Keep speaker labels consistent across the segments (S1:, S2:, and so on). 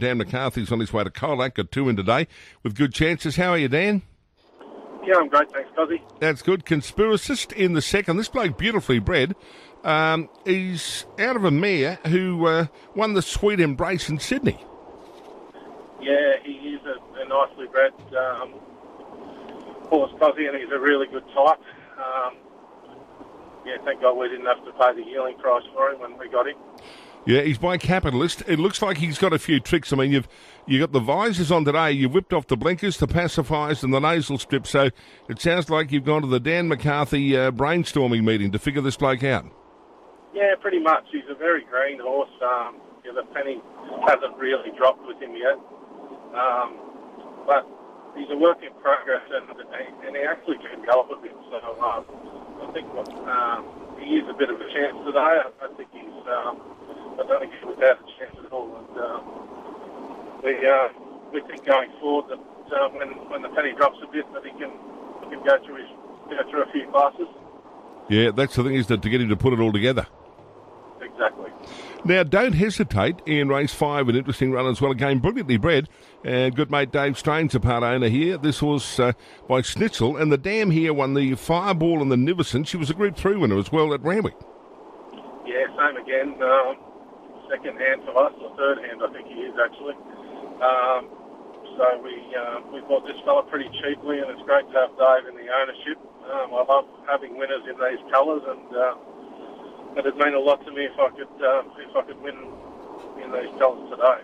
S1: Dan McCarthy's on his way to Colac, got two in today with good chances. How are you, Dan?
S2: Yeah, I'm great, thanks, Cozzy.
S1: That's good. Conspiracist in the second. This bloke beautifully bred. Um, he's out of a mare who uh, won the Sweet Embrace in Sydney.
S2: Yeah, he is a, a nicely bred um, horse, Cozzy, and he's a really good type. Um, yeah, thank God we didn't have to pay the yearling price for him when we got him.
S1: Yeah, he's by Capitalist. It looks like he's got a few tricks. I mean, you've you got the visors on today. You've whipped off the blinkers, the pacifiers, and the nasal strip. So it sounds like you've gone to the Dan McCarthy uh, brainstorming meeting to figure this bloke out.
S2: Yeah, pretty much. He's a very green horse. Um, the penny hasn't really dropped with him yet, um, but he's a work in progress, and, and he actually can gallop a bit. So um, I think um, he is a bit of a chance today. I, I think he's. I don't think he's without a chance at all. And um, we uh, we think going forward that uh, when when the penny drops a bit, that he can he can go through his go through a few classes.
S1: Yeah, that's the thing is that to get him to put it all together.
S2: Exactly.
S1: Now, don't hesitate in race five, an interesting run as well. Again, brilliantly bred. And good mate Dave Strange, a part owner here. This was uh, by Schnitzel. And the dam here won the Fireball and the Nivison. She was a Group 3 winner as well at Randwick.
S2: Yeah, same again. Um, second hand to us, or third hand, I think he is actually. Um, so we uh, we bought this fella pretty cheaply, and it's great to have Dave in the ownership. Um, I love having winners in these colours, and uh, it'd mean a lot to me if I could uh, if I could win in these colours today.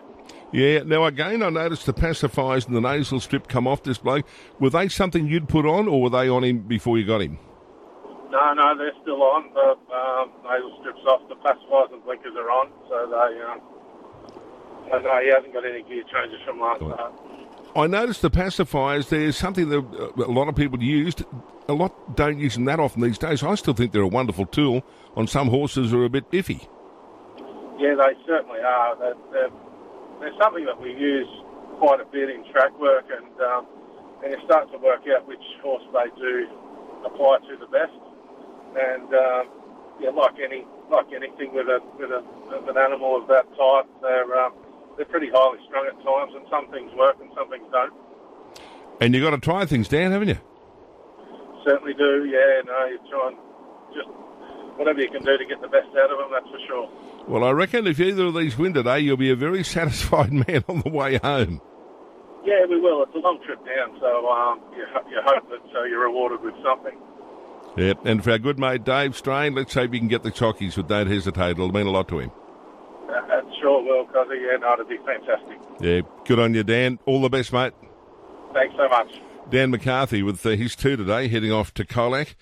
S1: Yeah. Now again, I noticed the pacifiers and the nasal strip come off this bloke. Were they something you'd put on, or were they on him before you got him?
S2: No, no, they're still on. The um, nasal strips off. The pacifiers and blinkers are on, so they. Um, and, no, he hasn't got any gear changes from last start.
S1: I noticed the pacifiers. There's something that uh, a lot of people used. A lot don't use them that often these days. I still think they're a wonderful tool. On some horses, are a bit iffy.
S2: Yeah, they certainly are. They're, they're, they're something that we use quite a bit in track work, and um, and you start to work out which horse they do apply to the best. And um, yeah, like any like anything with a with a with an animal of that type, they're um, they're pretty highly strung at times, and some things work and some things don't.
S1: And you've got to try things, Dan, haven't you?
S2: Certainly do. Yeah, no, you try and just whatever you can do to get the best out of them. That's for sure.
S1: Well, I reckon if either of these win today, you'll be a very satisfied man on the way home.
S2: Yeah, we will. It's a long trip down, so um, you, you hope that uh, you're rewarded with something.
S1: Yep, and for our good mate Dave Strain, let's hope he can get the chockies with Don't Hesitate. It'll mean a lot to him.
S2: Uh, sure will, because yeah, no, it'll be fantastic.
S1: Yeah, good on you, Dan. All the best, mate.
S2: Thanks so much.
S1: Dan McCarthy with uh, his two today, heading off to Colac.